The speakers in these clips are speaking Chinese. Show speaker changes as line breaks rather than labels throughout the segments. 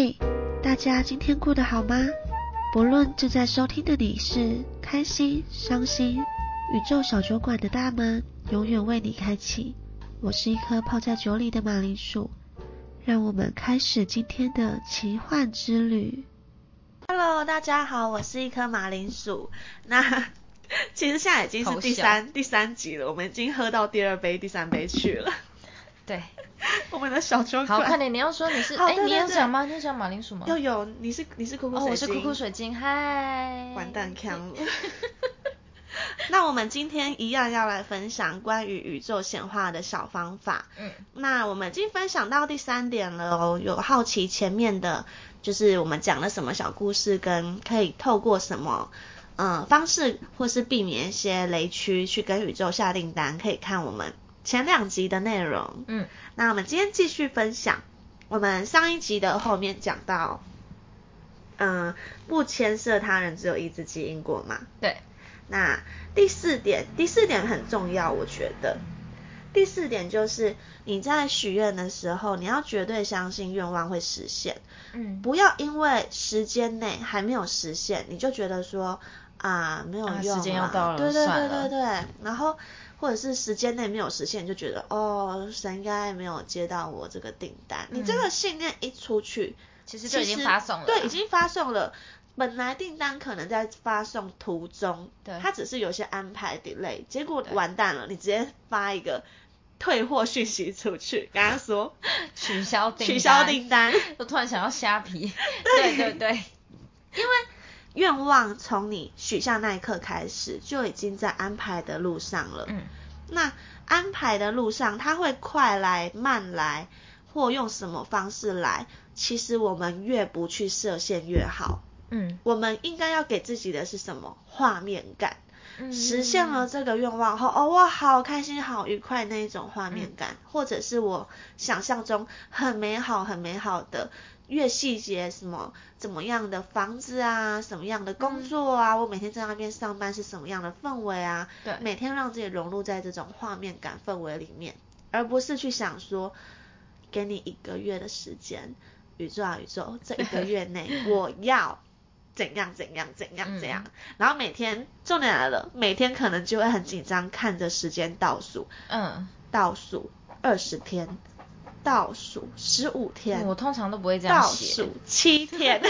嘿，大家今天过得好吗？不论正在收听的你是开心、伤心，宇宙小酒馆的大门永远为你开启。我是一颗泡在酒里的马铃薯，让我们开始今天的奇幻之旅。Hello，大家好，我是一颗马铃薯。那 其实现在已经是第三第三集了，我们已经喝到第二杯、第三杯去了。
对，
我们的小酒馆。
好，快点，你要说你是，哎，你要讲吗？你要讲马铃薯吗？
要有，你是你是酷酷水晶。
哦，我是酷酷水晶，嗨。
完蛋，坑了。那我们今天一样要来分享关于宇宙显化的小方法。嗯。那我们已经分享到第三点了哦。有好奇前面的，就是我们讲了什么小故事，跟可以透过什么嗯方式，或是避免一些雷区，去跟宇宙下订单，可以看我们。前两集的内容，嗯，那我们今天继续分享。我们上一集的后面讲到，嗯，不牵涉他人，只有一只基因果嘛。
对。
那第四点，第四点很重要，我觉得。第四点就是你在许愿的时候，你要绝对相信愿望会实现。嗯。不要因为时间内还没有实现，你就觉得说啊没有用
时间要到了，
对对对对对，然后。或者是时间内没有实现，就觉得哦，神应该没有接到我这个订单。你这个信念一出去，
其实就已经发送了。
对，已经发送了。本来订单可能在发送途中，
对，
它只是有些安排 delay，结果完蛋了，你直接发一个退货讯息出去，跟他说
取消订
取消订单。
我突然想要虾皮。对对对，
因为。愿望从你许下那一刻开始，就已经在安排的路上了。嗯，那安排的路上，它会快来慢来，或用什么方式来，其实我们越不去设限越好。嗯，我们应该要给自己的是什么画面感？实现了这个愿望后，哦，我好开心、好愉快那一种画面感，或者是我想象中很美好、很美好的。越细节什么怎么样的房子啊，什么样的工作啊，我每天在那边上班是什么样的氛围啊？
对，
每天让自己融入在这种画面感氛围里面，而不是去想说，给你一个月的时间，宇宙啊宇宙，这一个月内我要怎样怎样怎样怎样，然后每天重点来了，每天可能就会很紧张，看着时间倒数，嗯，倒数二十天。倒数十五天，
我通常都不会这样。
倒数七 天，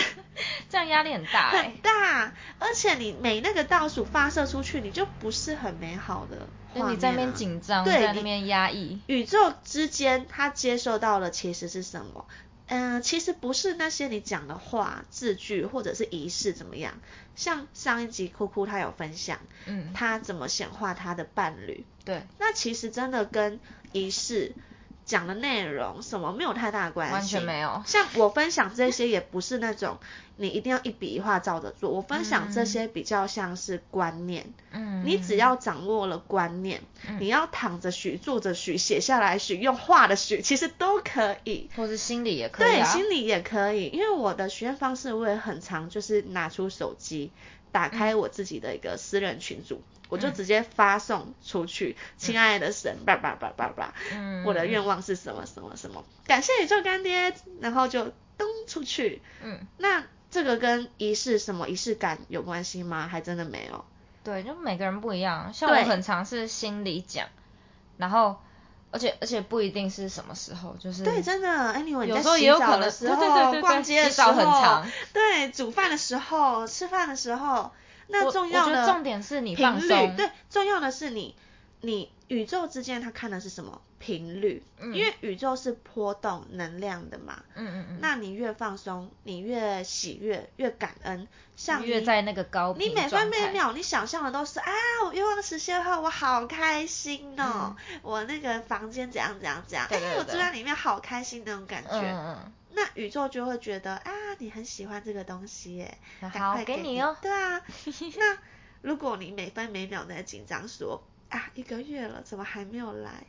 这样压力很大。
很大，而且你每那个倒数发射出去，你就不是很美好的
画你在那边紧张，在那边压抑。
宇宙之间，它接受到了其实是什么？嗯，其实不是那些你讲的话、字句或者是仪式怎么样。像上一集哭哭他有分享，嗯，他怎么显化他的伴侣。
对，
那其实真的跟仪式。讲的内容什么没有太大的关系，
完全没有。
像我分享这些也不是那种你一定要一笔一画照着做，我分享这些比较像是观念。嗯。你只要掌握了观念，你要躺着许、坐着许、写下来许、用画的许，其实都可以。
或是心里也可以。
对，心里也可以。因为我的许愿方式我也很常，就是拿出手机，打开我自己的一个私人群组。我就直接发送出去，亲爱的神，叭叭叭叭叭，我的愿望是什么什么什么，感谢宇宙干爹，然后就登出去。嗯，那这个跟仪式什么仪式感有关系吗？还真的没有。
对，就每个人不一样，像我很常是心里讲，然后而且而且不一定是什么时候，就是
对，真的，anyway，
有时候也有可能
时候，
对对对
逛街的时候，
很长，
对，煮饭的时候，吃饭的时候。那重要
的重点是你
放松，对，重要的是你，你宇宙之间它看的是什么频率？嗯，因为宇宙是波动能量的嘛。嗯嗯嗯。那你越放松，你越喜悦，越感恩，像
越在那个高
你每分每秒你想象的都是啊，我愿望实现后我好开心哦，我那个房间怎样怎样怎样，哎，我住在里面好开心那种感觉。嗯嗯。那宇宙就会觉得啊，你很喜欢这个东西耶，
好给你哦。
对啊，那如果你每分每秒在紧张说啊，一个月了怎么还没有来？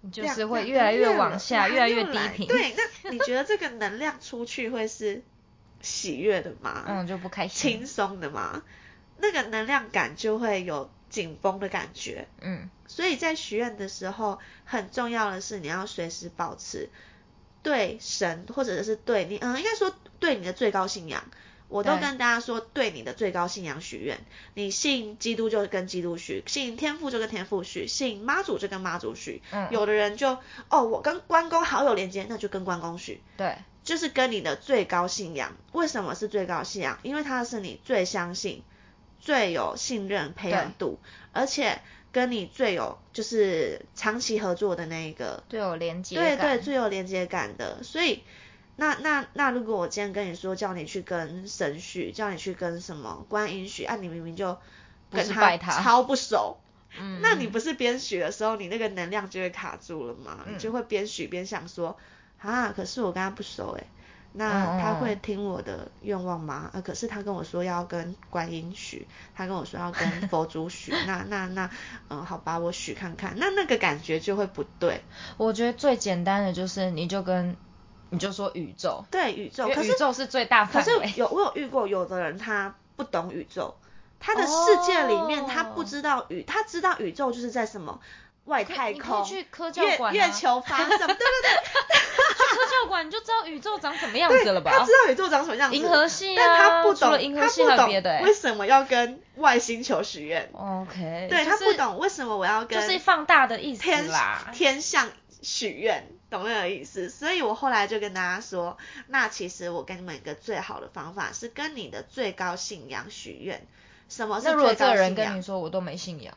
你就是会越来越往下，越来越低频。
对，那你觉得这个能量出去会是喜悦的吗？
嗯，就不开心。
轻松的吗？那个能量感就会有紧绷的感觉。嗯，所以在许愿的时候，很重要的是你要随时保持。对神或者是对你，嗯，应该说对你的最高信仰。我都跟大家说，对你的最高信仰许愿。你信基督就跟基督许，信天父就跟天父许，信妈祖就跟妈祖许。嗯。有的人就哦，我跟关公好有连接，那就跟关公许。
对。
就是跟你的最高信仰。为什么是最高信仰？因为他是你最相信、最有信任培养度，而且跟你最有就是长期合作的那一个
最有连接。
对对，最有连接感的，所以。那那那，如果我今天跟你说叫你去跟神许，叫你去跟什么观音许，啊，你明明就跟他超不熟，嗯，那你不是边许的时候，你那个能量就会卡住了吗？你就会边许边想说，啊，可是我跟他不熟哎，那他会听我的愿望吗？啊，可是他跟我说要跟观音许，他跟我说要跟 佛祖许，那那那，嗯，好吧，我许看看，那那个感觉就会不对。
我觉得最简单的就是你就跟。你就说宇宙，
对宇宙，
可是宇宙是最大范
围。可是有我有遇过有的人他不懂宇宙，他的世界里面他不知道宇，他知道宇宙就是在什么外太空，
去科教馆，
月球发射，对对对，
去科教馆你就知道宇宙长什么样子了吧？
他知道宇宙长什么样子，
银河系
啊，但他不懂，
他不懂
为什么要跟外星球许愿。
OK，
对他不懂为什么我要跟，
就是放大的意思啦，
天象许愿。懂那个意思，所以我后来就跟大家说，那其实我跟你们一个最好的方法是跟你的最高信仰许愿。什么是最高信仰？那如果
这个人跟你说我都没信仰，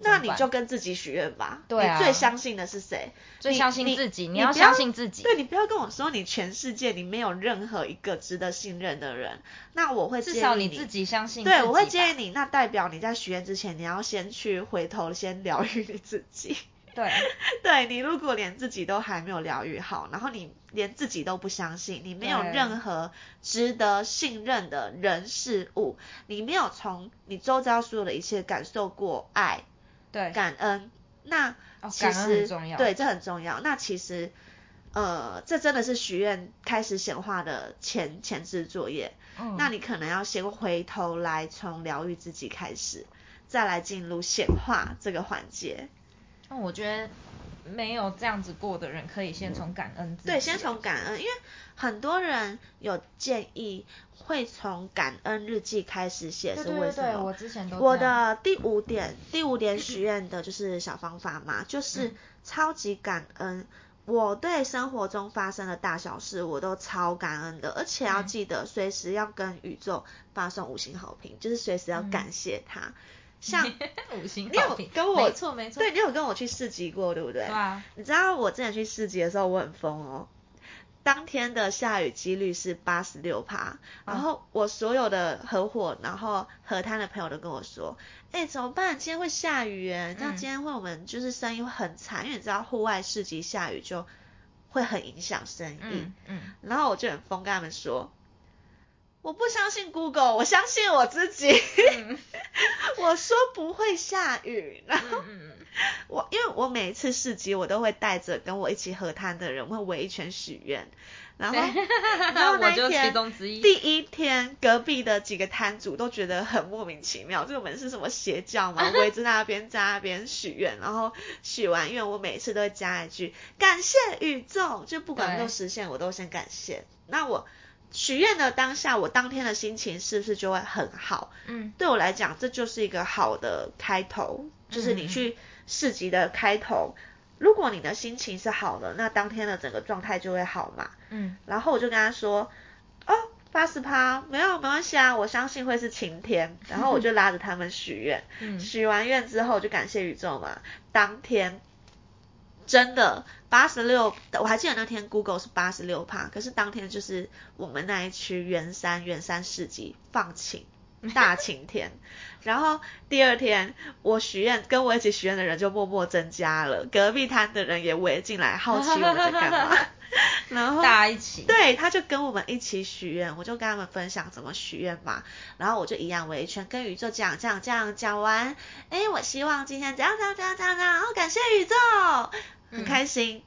那你就跟自己许愿吧。对啊。你最相信的是谁？
最相信自己。你要相信自己。
对，你不要跟我说你全世界你没有任何一个值得信任的人。那我会
至少你自己相信。
对，我会建议你，那代表你在许愿之前，你要先去回头先疗愈你自己。
对，
对你如果连自己都还没有疗愈好，然后你连自己都不相信，你没有任何值得信任的人事物，你没有从你周遭所有的一切感受过爱，
对，
感恩，那其实对，这很重要。那其实，呃，这真的是许愿开始显化的前前置作业。嗯，那你可能要先回头来从疗愈自己开始，再来进入显化这个环节。
那我觉得没有这样子过的人，可以先从感恩。
对，先从感恩，因为很多人有建议会从感恩日记开始写，是为什么？
我之前都。
我的第五点，第五点许愿的就是小方法嘛，就是超级感恩。我对生活中发生的大小事，我都超感恩的，而且要记得随时要跟宇宙发送五星好评，就是随时要感谢他。像
五星
你有跟我
没错没错，
对你有跟我去市集过，对不对？
对啊。
你知道我之前去市集的时候，我很疯哦。当天的下雨几率是八十六趴，然后我所有的合伙，然后河滩的朋友都跟我说，哎，怎么办？今天会下雨哎，那今天会我们就是生意会很惨，因为你知道户外市集下雨就会很影响生意。嗯嗯。然后我就很疯跟他们说。我不相信 Google，我相信我自己。我说不会下雨，然后我因为我每一次市集，我都会带着跟我一起喝汤的人，会围一圈许愿。然后，然后那一天，第一天，隔壁的几个摊主都觉得很莫名其妙，这个门是什么邪教吗？围着那边在那边许愿，然后许完愿，我每次都会加一句感谢宇宙，就不管有没有实现，我都先感谢。那我。许愿的当下，我当天的心情是不是就会很好？嗯，对我来讲，这就是一个好的开头，就是你去市集的开头。如果你的心情是好的，那当天的整个状态就会好嘛。嗯，然后我就跟他说，哦，八十趴，没有没关系啊，我相信会是晴天。然后我就拉着他们许愿，许完愿之后就感谢宇宙嘛。当天。真的八十六，我还记得那天 Google 是八十六帕，可是当天就是我们那一区圆山圆山市集放晴 大晴天，然后第二天我许愿跟我一起许愿的人就默默增加了，隔壁摊的人也围进来好奇我在干嘛，然后
大家一起
对他就跟我们一起许愿，我就跟他们分享怎么许愿嘛，然后我就一样围一圈跟宇宙讲这样这样讲完，哎，我希望今天怎样怎样怎样怎样，然后感谢宇宙。很开心，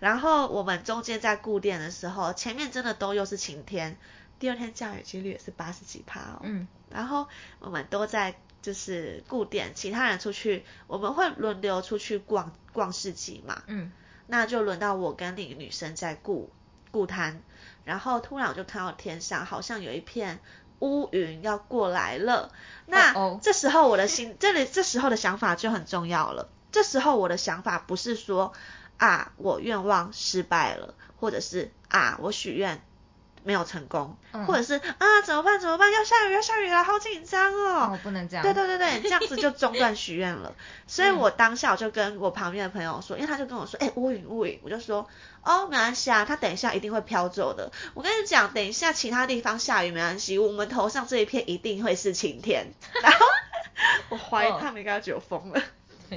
然后我们中间在固店的时候，前面真的都又是晴天，第二天降雨几率也是八十几趴哦。嗯，然后我们都在就是固店，其他人出去，我们会轮流出去逛逛市集嘛。嗯，那就轮到我跟另一个女生在顾顾摊，然后突然我就看到天上好像有一片乌云要过来了。那这时候我的心，这里这时候的想法就很重要了。这时候我的想法不是说啊我愿望失败了，或者是啊我许愿。没有成功，或者是啊怎么办怎么办要下雨要下雨了好紧张哦，
哦不能这样，
对对对对，这样子就中断许愿了。所以我当下我就跟我旁边的朋友说，因为他就跟我说，哎乌云乌云，我就说哦没关系啊，他等一下一定会飘走的。我跟你讲，等一下其他地方下雨没关系，我们头上这一片一定会是晴天。然后 我怀疑他们应该就疯了。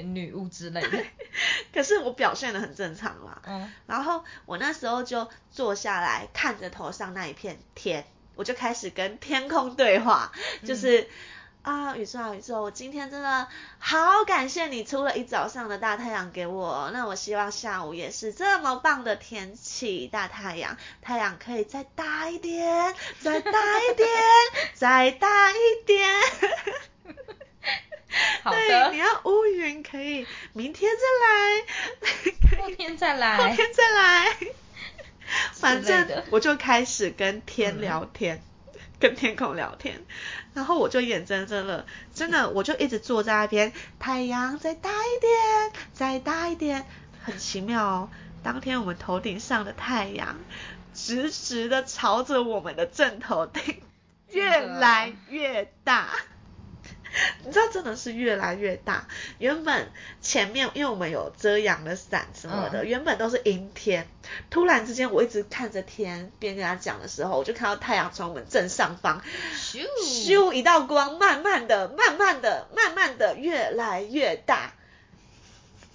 女巫之类的，
可是我表现的很正常啦。嗯，然后我那时候就坐下来看着头上那一片天，我就开始跟天空对话，就是啊，宇宙啊宇宙，我今天真的好感谢你出了一早上的大太阳给我，那我希望下午也是这么棒的天气，大太阳，太阳可以再大一点，再大一点，再大一点。对，你要乌云可以明天再
来，后天再来，
后天再来，反正我就开始跟天聊天，跟天空聊天，然后我就眼睁睁的，真的我就一直坐在那边，太阳再大一点，再大一点，很奇妙哦。当天我们头顶上的太阳，直直的朝着我们的正头顶，越来越大。你知道真的是越来越大。原本前面因为我们有遮阳的伞什么的，原本都是阴天。突然之间，我一直看着天边跟他讲的时候，我就看到太阳从我们正上方咻咻一道光，慢慢的、慢慢的、慢慢的越来越大。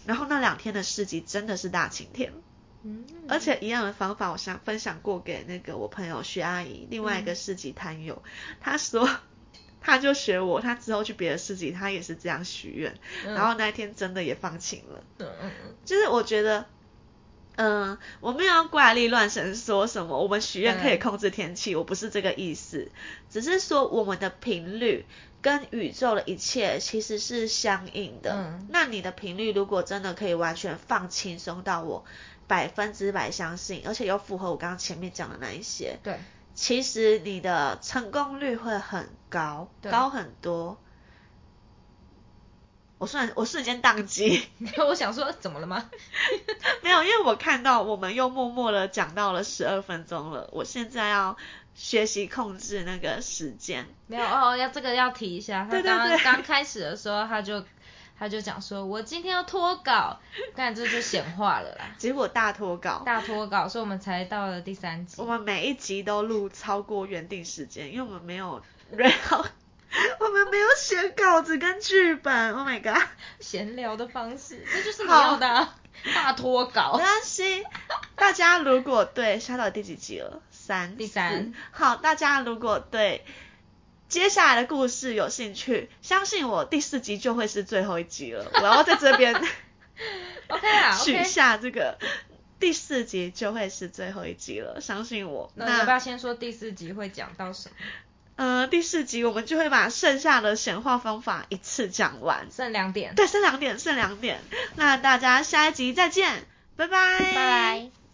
然后那两天的市集真的是大晴天。嗯。而且一样的方法，我想分享过给那个我朋友徐阿姨，另外一个市集摊友，他说。他就学我，他之后去别的市集，他也是这样许愿，然后那一天真的也放晴了。嗯嗯嗯。就是我觉得，嗯，我没有怪力乱神说什么，我们许愿可以控制天气，我不是这个意思，只是说我们的频率跟宇宙的一切其实是相应的。嗯。那你的频率如果真的可以完全放轻松到我百分之百相信，而且又符合我刚刚前面讲的那一些。
对。
其实你的成功率会很高，高很多。我瞬我瞬间宕机，
我想说怎么了吗？
没有，因为我看到我们又默默的讲到了十二分钟了，我现在要学习控制那个时间。
没有哦，要这个要提一下，他刚刚开始的时候他就。他就讲说，我今天要脱稿，但这就显化了啦。
结果大脱稿，
大脱稿，所以我们才到了第三集。
我们每一集都录超过原定时间，因为我们没有，然后我们没有写稿子跟剧本。Oh my god，
闲聊的方式，这就是你要的大脱稿。
没关系，大家如果对，下到第几集了？三，
第三。
好，大家如果对。接下来的故事有兴趣，相信我，第四集就会是最后一集了。我要在这边，
OK 啊，
许下这个第四集就会是最后一集了，相信我。
那要不要先说第四集会讲到什么？
呃，第四集我们就会把剩下的显化方法一次讲完，
剩两点。
对，剩两点，剩两点。那大家下一集再见，拜拜，
拜拜。